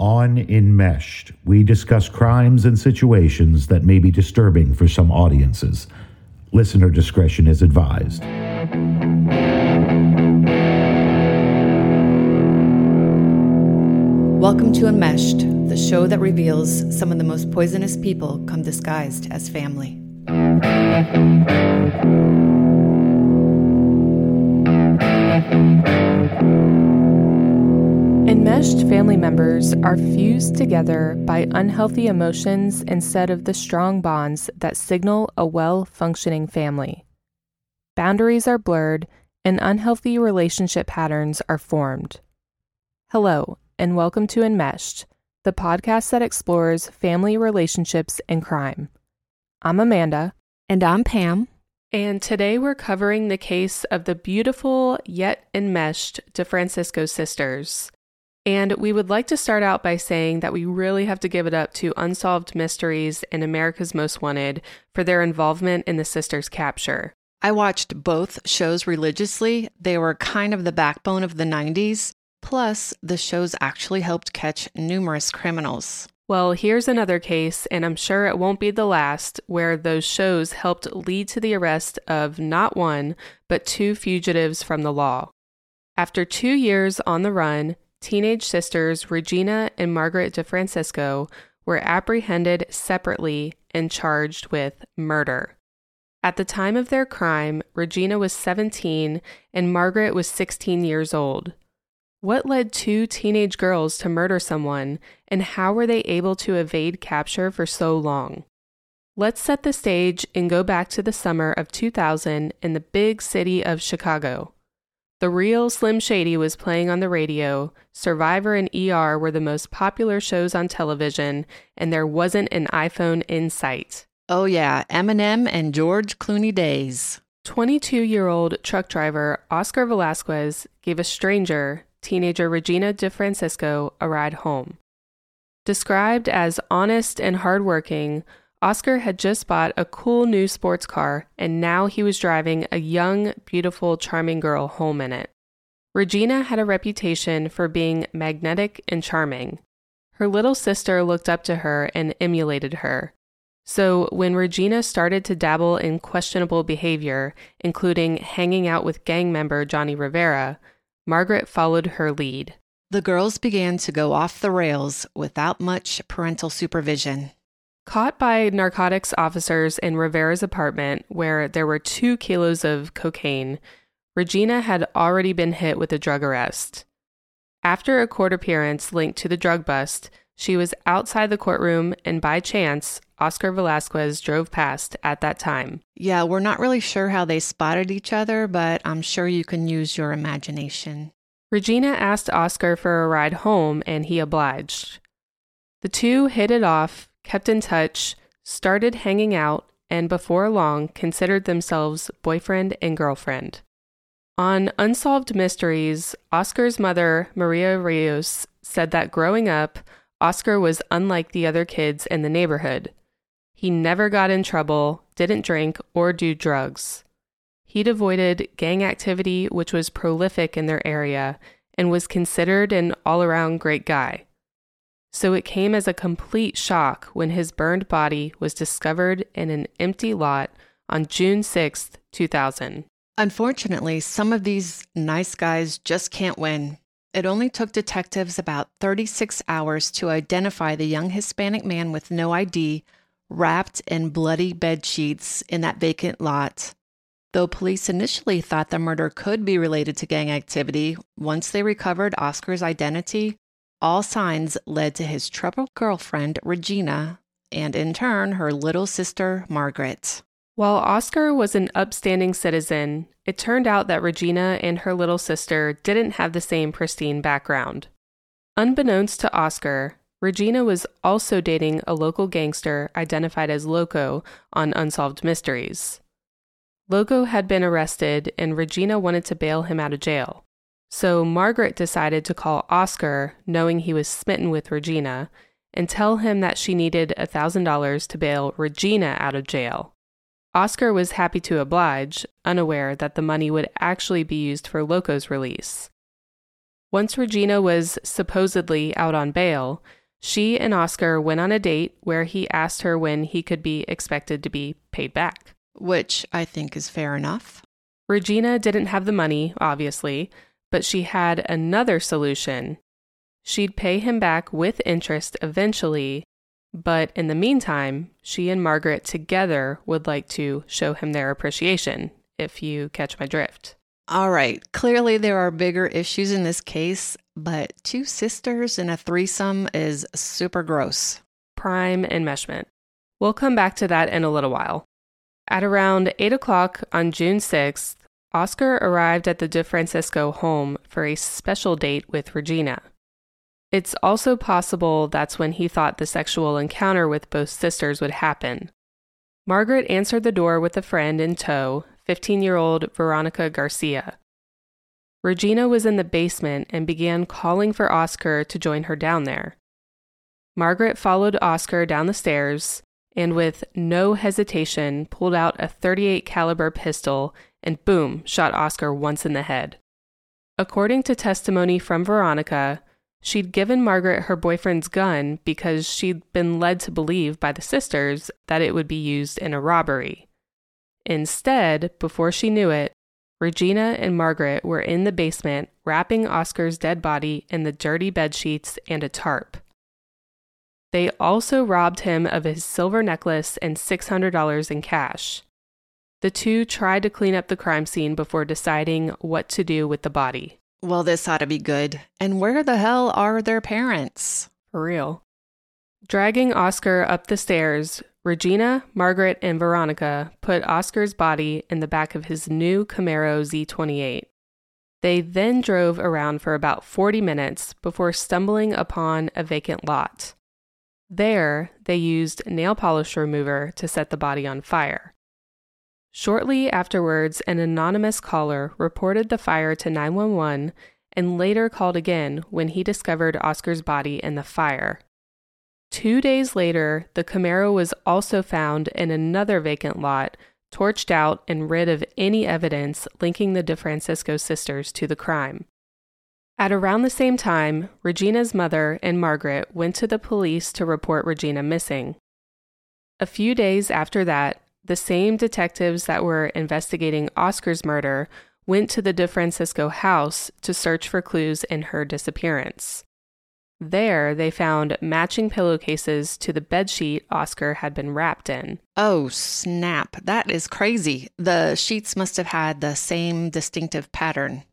On Enmeshed, we discuss crimes and situations that may be disturbing for some audiences. Listener discretion is advised. Welcome to Enmeshed, the show that reveals some of the most poisonous people come disguised as family. Enmeshed family members are fused together by unhealthy emotions instead of the strong bonds that signal a well functioning family. Boundaries are blurred and unhealthy relationship patterns are formed. Hello, and welcome to Enmeshed, the podcast that explores family relationships and crime. I'm Amanda. And I'm Pam. And today we're covering the case of the beautiful yet enmeshed DeFrancisco sisters. And we would like to start out by saying that we really have to give it up to Unsolved Mysteries and America's Most Wanted for their involvement in the sisters' capture. I watched both shows religiously. They were kind of the backbone of the 90s. Plus, the shows actually helped catch numerous criminals. Well, here's another case, and I'm sure it won't be the last, where those shows helped lead to the arrest of not one, but two fugitives from the law. After two years on the run, teenage sisters Regina and Margaret DeFrancisco were apprehended separately and charged with murder. At the time of their crime, Regina was 17 and Margaret was 16 years old. What led two teenage girls to murder someone, and how were they able to evade capture for so long? Let's set the stage and go back to the summer of 2000 in the big city of Chicago. The real Slim Shady was playing on the radio, Survivor and ER were the most popular shows on television, and there wasn't an iPhone in sight. Oh, yeah, Eminem and George Clooney days. 22 year old truck driver Oscar Velazquez gave a stranger, teenager Regina DeFrancisco, a ride home. Described as honest and hardworking, Oscar had just bought a cool new sports car, and now he was driving a young, beautiful, charming girl home in it. Regina had a reputation for being magnetic and charming. Her little sister looked up to her and emulated her. So, when Regina started to dabble in questionable behavior, including hanging out with gang member Johnny Rivera, Margaret followed her lead. The girls began to go off the rails without much parental supervision. Caught by narcotics officers in Rivera's apartment, where there were two kilos of cocaine, Regina had already been hit with a drug arrest. After a court appearance linked to the drug bust, she was outside the courtroom, and by chance, Oscar Velazquez drove past at that time. Yeah, we're not really sure how they spotted each other, but I'm sure you can use your imagination. Regina asked Oscar for a ride home, and he obliged. The two hit it off kept in touch, started hanging out, and before long considered themselves boyfriend and girlfriend. On Unsolved Mysteries, Oscar's mother, Maria Rios, said that growing up, Oscar was unlike the other kids in the neighborhood. He never got in trouble, didn't drink, or do drugs. He'd avoided gang activity, which was prolific in their area, and was considered an all around great guy so it came as a complete shock when his burned body was discovered in an empty lot on June 6, 2000. Unfortunately, some of these nice guys just can't win. It only took detectives about 36 hours to identify the young Hispanic man with no ID wrapped in bloody bed sheets in that vacant lot. Though police initially thought the murder could be related to gang activity, once they recovered Oscar's identity, all signs led to his troubled girlfriend, Regina, and in turn, her little sister, Margaret. While Oscar was an upstanding citizen, it turned out that Regina and her little sister didn't have the same pristine background. Unbeknownst to Oscar, Regina was also dating a local gangster identified as Loco on Unsolved Mysteries. Loco had been arrested, and Regina wanted to bail him out of jail. So Margaret decided to call Oscar, knowing he was smitten with Regina, and tell him that she needed $1,000 to bail Regina out of jail. Oscar was happy to oblige, unaware that the money would actually be used for Loco's release. Once Regina was supposedly out on bail, she and Oscar went on a date where he asked her when he could be expected to be paid back. Which I think is fair enough. Regina didn't have the money, obviously, but she had another solution. She'd pay him back with interest eventually, but in the meantime, she and Margaret together would like to show him their appreciation, if you catch my drift. All right, clearly there are bigger issues in this case, but two sisters in a threesome is super gross. Prime enmeshment. We'll come back to that in a little while. At around 8 o'clock on June 6th, Oscar arrived at the DeFrancisco home for a special date with Regina. It's also possible that's when he thought the sexual encounter with both sisters would happen. Margaret answered the door with a friend in tow 15 year old Veronica Garcia. Regina was in the basement and began calling for Oscar to join her down there. Margaret followed Oscar down the stairs and with no hesitation pulled out a 38 caliber pistol and boom shot Oscar once in the head. According to testimony from Veronica, she'd given Margaret her boyfriend's gun because she'd been led to believe by the sisters that it would be used in a robbery. Instead, before she knew it, Regina and Margaret were in the basement wrapping Oscar's dead body in the dirty bed sheets and a tarp. They also robbed him of his silver necklace and $600 in cash. The two tried to clean up the crime scene before deciding what to do with the body. Well, this ought to be good. And where the hell are their parents? For real. Dragging Oscar up the stairs, Regina, Margaret, and Veronica put Oscar's body in the back of his new Camaro Z28. They then drove around for about 40 minutes before stumbling upon a vacant lot. There, they used nail polish remover to set the body on fire. Shortly afterwards, an anonymous caller reported the fire to 911 and later called again when he discovered Oscar's body in the fire. Two days later, the Camaro was also found in another vacant lot, torched out and rid of any evidence linking the DeFrancisco sisters to the crime. At around the same time, Regina's mother and Margaret went to the police to report Regina missing. A few days after that, the same detectives that were investigating Oscar's murder went to the DeFrancisco house to search for clues in her disappearance. There, they found matching pillowcases to the bedsheet Oscar had been wrapped in. Oh, snap. That is crazy. The sheets must have had the same distinctive pattern.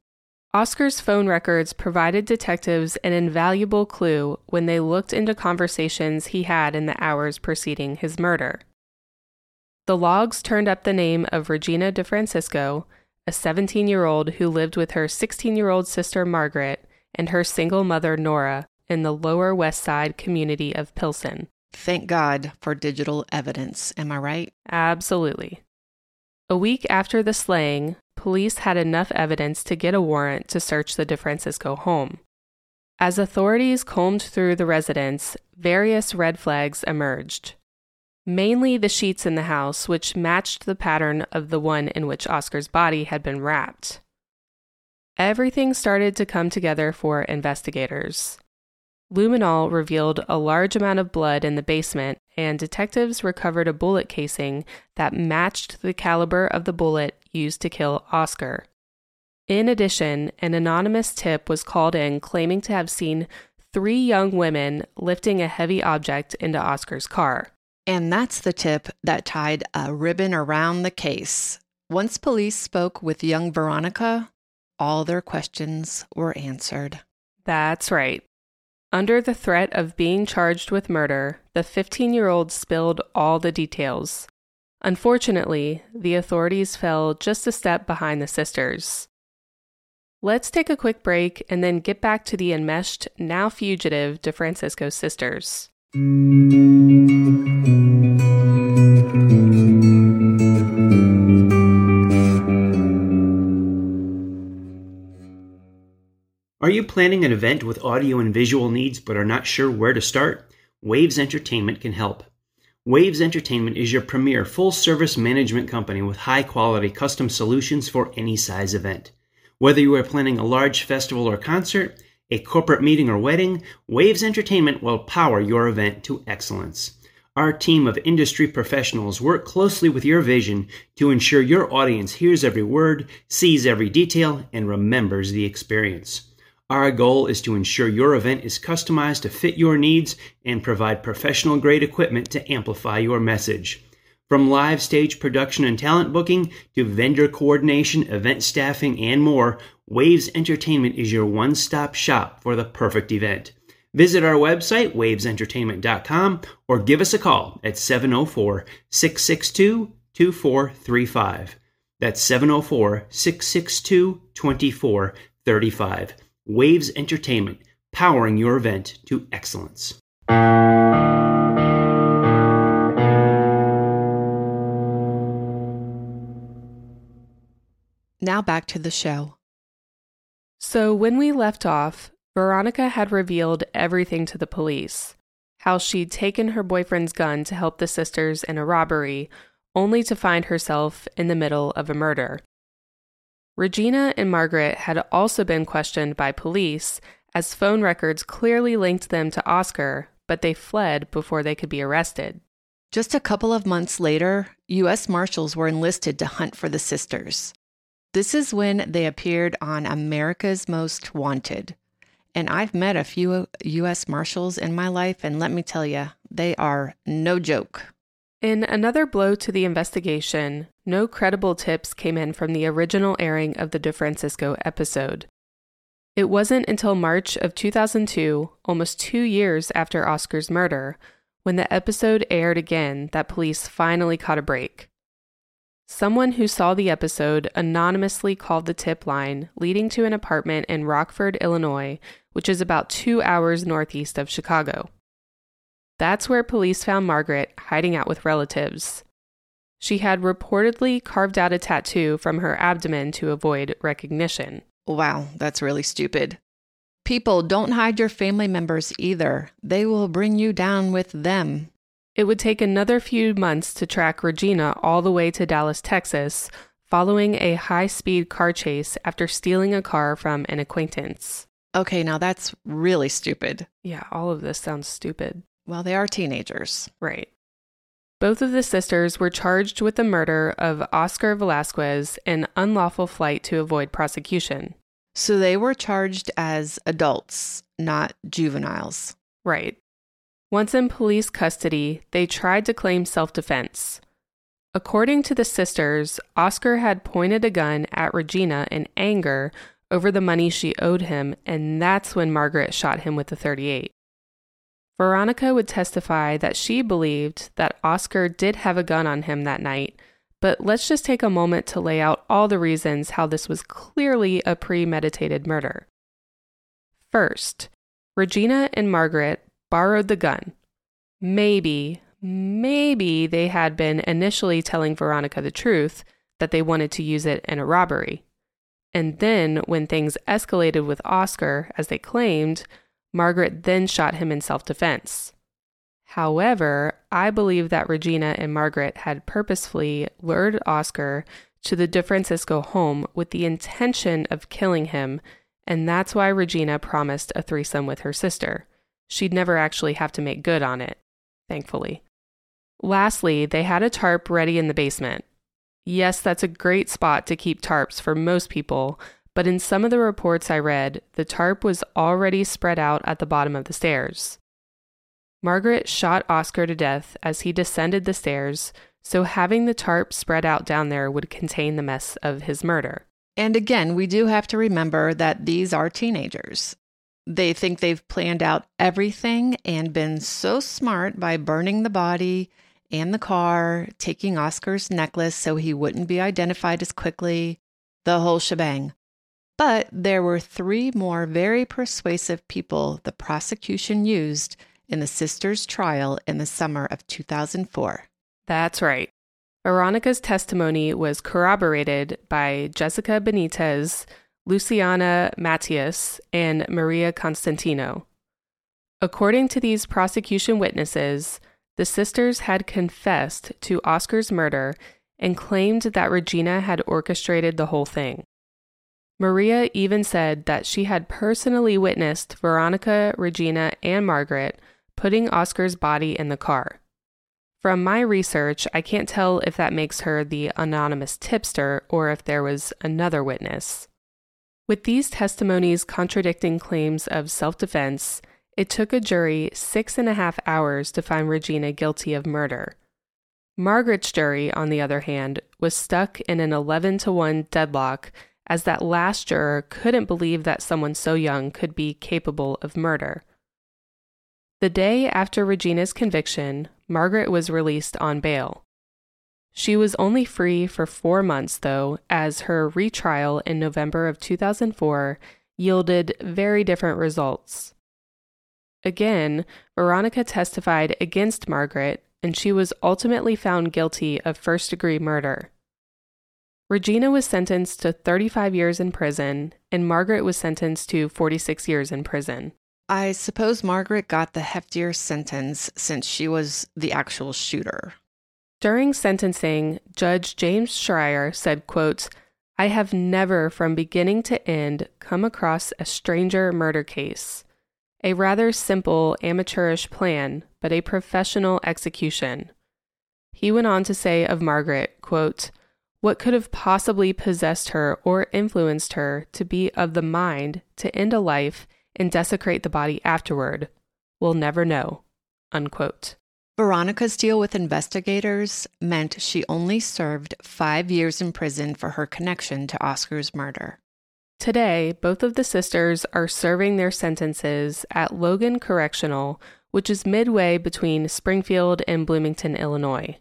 Oscar's phone records provided detectives an invaluable clue when they looked into conversations he had in the hours preceding his murder. The logs turned up the name of Regina DeFrancisco, a 17 year old who lived with her 16 year old sister Margaret and her single mother Nora in the Lower West Side community of Pilsen. Thank God for digital evidence, am I right? Absolutely. A week after the slaying, police had enough evidence to get a warrant to search the DeFrancisco home. As authorities combed through the residence, various red flags emerged. Mainly the sheets in the house, which matched the pattern of the one in which Oscar's body had been wrapped. Everything started to come together for investigators. Luminol revealed a large amount of blood in the basement, and detectives recovered a bullet casing that matched the caliber of the bullet used to kill Oscar. In addition, an anonymous tip was called in claiming to have seen three young women lifting a heavy object into Oscar's car. And that's the tip that tied a ribbon around the case. Once police spoke with young Veronica, all their questions were answered. That's right. Under the threat of being charged with murder, the 15 year old spilled all the details. Unfortunately, the authorities fell just a step behind the sisters. Let's take a quick break and then get back to the enmeshed, now fugitive DeFrancisco sisters. Are you planning an event with audio and visual needs but are not sure where to start? Waves Entertainment can help. Waves Entertainment is your premier full service management company with high quality custom solutions for any size event. Whether you are planning a large festival or concert, a corporate meeting or wedding, Waves Entertainment will power your event to excellence. Our team of industry professionals work closely with your vision to ensure your audience hears every word, sees every detail, and remembers the experience. Our goal is to ensure your event is customized to fit your needs and provide professional grade equipment to amplify your message. From live stage production and talent booking to vendor coordination, event staffing, and more, Waves Entertainment is your one stop shop for the perfect event. Visit our website, wavesentertainment.com, or give us a call at 704 662 2435. That's 704 662 2435. Waves Entertainment, powering your event to excellence. Now back to the show. So, when we left off, Veronica had revealed everything to the police how she'd taken her boyfriend's gun to help the sisters in a robbery, only to find herself in the middle of a murder. Regina and Margaret had also been questioned by police, as phone records clearly linked them to Oscar, but they fled before they could be arrested. Just a couple of months later, U.S. Marshals were enlisted to hunt for the sisters. This is when they appeared on America's Most Wanted. And I've met a few U.S. Marshals in my life, and let me tell you, they are no joke. In another blow to the investigation, no credible tips came in from the original airing of the DeFrancisco episode. It wasn't until March of 2002, almost two years after Oscar's murder, when the episode aired again that police finally caught a break. Someone who saw the episode anonymously called the tip line leading to an apartment in Rockford, Illinois, which is about two hours northeast of Chicago. That's where police found Margaret hiding out with relatives. She had reportedly carved out a tattoo from her abdomen to avoid recognition. Wow, that's really stupid. People, don't hide your family members either. They will bring you down with them. It would take another few months to track Regina all the way to Dallas, Texas, following a high speed car chase after stealing a car from an acquaintance. Okay, now that's really stupid. Yeah, all of this sounds stupid. Well, they are teenagers. Right. Both of the sisters were charged with the murder of Oscar Velazquez and unlawful flight to avoid prosecution. So they were charged as adults, not juveniles. Right. Once in police custody, they tried to claim self defense. According to the sisters, Oscar had pointed a gun at Regina in anger over the money she owed him, and that's when Margaret shot him with the 38. Veronica would testify that she believed that Oscar did have a gun on him that night, but let's just take a moment to lay out all the reasons how this was clearly a premeditated murder. First, Regina and Margaret borrowed the gun. Maybe, maybe they had been initially telling Veronica the truth that they wanted to use it in a robbery. And then, when things escalated with Oscar, as they claimed, Margaret then shot him in self defense. However, I believe that Regina and Margaret had purposefully lured Oscar to the DeFrancisco home with the intention of killing him, and that's why Regina promised a threesome with her sister. She'd never actually have to make good on it, thankfully. Lastly, they had a tarp ready in the basement. Yes, that's a great spot to keep tarps for most people, but in some of the reports I read, the tarp was already spread out at the bottom of the stairs. Margaret shot Oscar to death as he descended the stairs, so having the tarp spread out down there would contain the mess of his murder. And again, we do have to remember that these are teenagers. They think they've planned out everything and been so smart by burning the body and the car, taking Oscar's necklace so he wouldn't be identified as quickly, the whole shebang. But there were three more very persuasive people the prosecution used in the sisters' trial in the summer of 2004. That's right. Veronica's testimony was corroborated by Jessica Benitez, Luciana Matias, and Maria Constantino. According to these prosecution witnesses, the sisters had confessed to Oscar's murder and claimed that Regina had orchestrated the whole thing. Maria even said that she had personally witnessed Veronica, Regina, and Margaret putting Oscar's body in the car. From my research, I can't tell if that makes her the anonymous tipster or if there was another witness. With these testimonies contradicting claims of self defense, it took a jury six and a half hours to find Regina guilty of murder. Margaret's jury, on the other hand, was stuck in an 11 to 1 deadlock as that last juror couldn't believe that someone so young could be capable of murder. The day after Regina's conviction, Margaret was released on bail. She was only free for four months, though, as her retrial in November of 2004 yielded very different results. Again, Veronica testified against Margaret, and she was ultimately found guilty of first degree murder. Regina was sentenced to 35 years in prison, and Margaret was sentenced to 46 years in prison. I suppose Margaret got the heftier sentence since she was the actual shooter. During sentencing, Judge James Schreier said, quote, I have never from beginning to end come across a stranger murder case. A rather simple amateurish plan, but a professional execution. He went on to say of Margaret, quote, what could have possibly possessed her or influenced her to be of the mind to end a life and desecrate the body afterward, we'll never know. Unquote. Veronica's deal with investigators meant she only served five years in prison for her connection to Oscar's murder. Today, both of the sisters are serving their sentences at Logan Correctional, which is midway between Springfield and Bloomington, Illinois.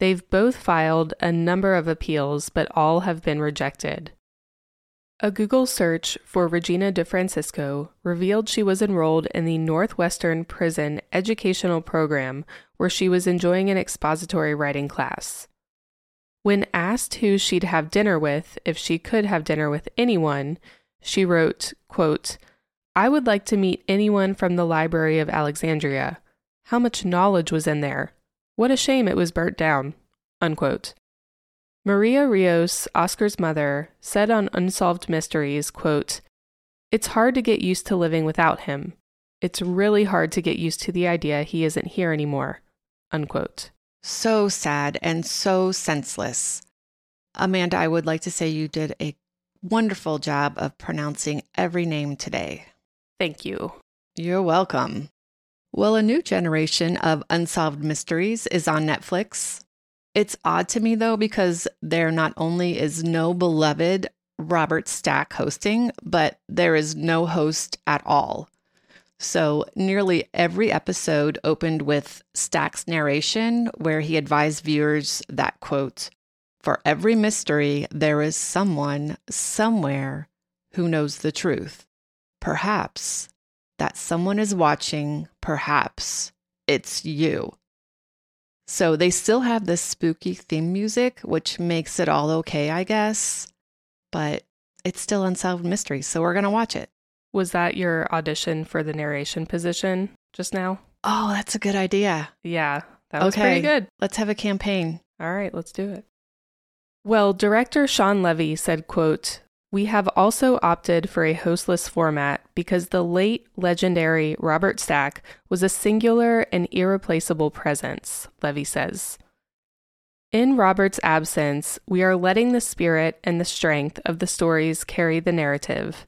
They've both filed a number of appeals, but all have been rejected. A Google search for Regina DeFrancisco revealed she was enrolled in the Northwestern Prison Educational Program, where she was enjoying an expository writing class. When asked who she'd have dinner with if she could have dinner with anyone, she wrote, quote, I would like to meet anyone from the Library of Alexandria. How much knowledge was in there? What a shame it was burnt down. Unquote. Maria Rios, Oscar's mother, said on Unsolved Mysteries, quote, It's hard to get used to living without him. It's really hard to get used to the idea he isn't here anymore. Unquote. So sad and so senseless. Amanda, I would like to say you did a wonderful job of pronouncing every name today. Thank you. You're welcome. Well, a new generation of Unsolved Mysteries is on Netflix. It's odd to me though, because there not only is no beloved Robert Stack hosting, but there is no host at all. So nearly every episode opened with Stack's narration, where he advised viewers that, quote, for every mystery, there is someone somewhere who knows the truth. Perhaps that someone is watching, perhaps it's you. So they still have this spooky theme music, which makes it all okay, I guess. But it's still unsolved mystery, so we're going to watch it. Was that your audition for the narration position just now? Oh, that's a good idea. Yeah, that was okay. pretty good. Let's have a campaign. All right, let's do it. Well, director Shawn Levy said, quote, we have also opted for a hostless format because the late legendary Robert Stack was a singular and irreplaceable presence, Levy says. In Robert's absence, we are letting the spirit and the strength of the stories carry the narrative.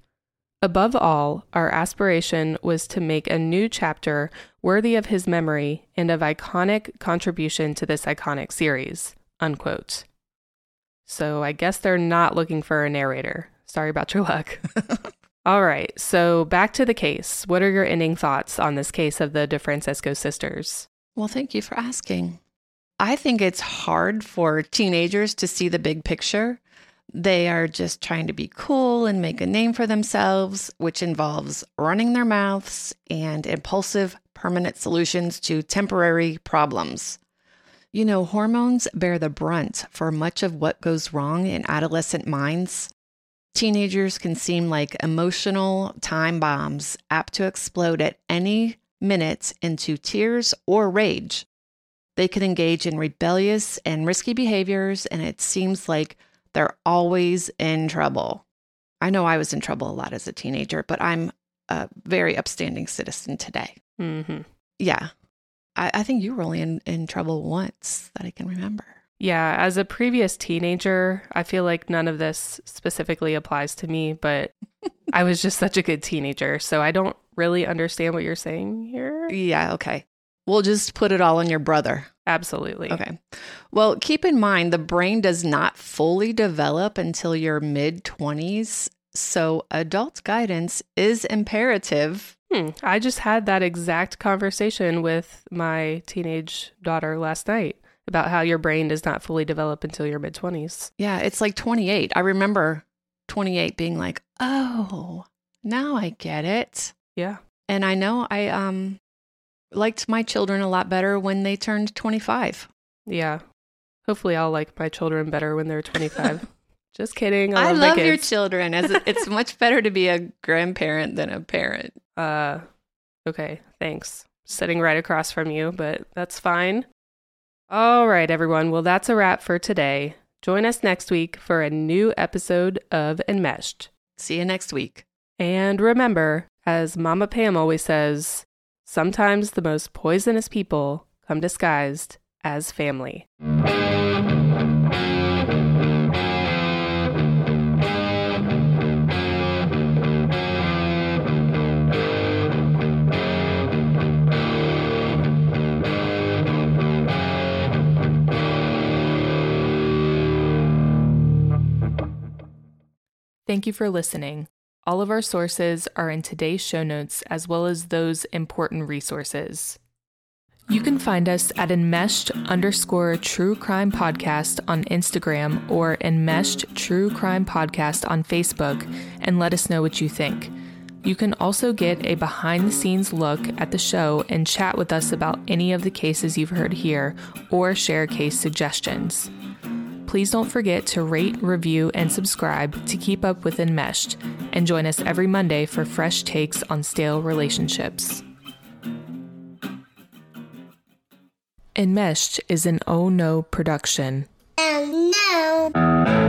Above all, our aspiration was to make a new chapter worthy of his memory and of iconic contribution to this iconic series. Unquote. So I guess they're not looking for a narrator. Sorry about your luck. All right, so back to the case. What are your ending thoughts on this case of the DeFrancisco sisters? Well, thank you for asking. I think it's hard for teenagers to see the big picture. They are just trying to be cool and make a name for themselves, which involves running their mouths and impulsive, permanent solutions to temporary problems. You know, hormones bear the brunt for much of what goes wrong in adolescent minds. Teenagers can seem like emotional time bombs apt to explode at any minute into tears or rage. They can engage in rebellious and risky behaviors, and it seems like they're always in trouble. I know I was in trouble a lot as a teenager, but I'm a very upstanding citizen today. hmm Yeah. I, I think you were only in, in trouble once that I can remember. Yeah, as a previous teenager, I feel like none of this specifically applies to me, but I was just such a good teenager. So I don't really understand what you're saying here. Yeah, okay. We'll just put it all on your brother. Absolutely. Okay. Well, keep in mind the brain does not fully develop until your mid 20s. So, adult guidance is imperative. Hmm. I just had that exact conversation with my teenage daughter last night about how your brain does not fully develop until your mid 20s. Yeah, it's like 28. I remember 28 being like, "Oh, now I get it." Yeah. And I know I um liked my children a lot better when they turned 25. Yeah. Hopefully, I'll like my children better when they're 25. just kidding. I love, my love your children as it's much better to be a grandparent than a parent. Uh, okay, thanks. Sitting right across from you, but that's fine. All right, everyone. Well, that's a wrap for today. Join us next week for a new episode of Enmeshed. See you next week. And remember, as Mama Pam always says, sometimes the most poisonous people come disguised as family. Thank you for listening. All of our sources are in today's show notes, as well as those important resources. You can find us at enmeshed underscore true crime podcast on Instagram or enmeshed true crime podcast on Facebook and let us know what you think. You can also get a behind the scenes look at the show and chat with us about any of the cases you've heard here or share case suggestions. Please don't forget to rate, review, and subscribe to keep up with Enmeshed, and join us every Monday for fresh takes on stale relationships. Enmeshed is an Oh No production. Oh no.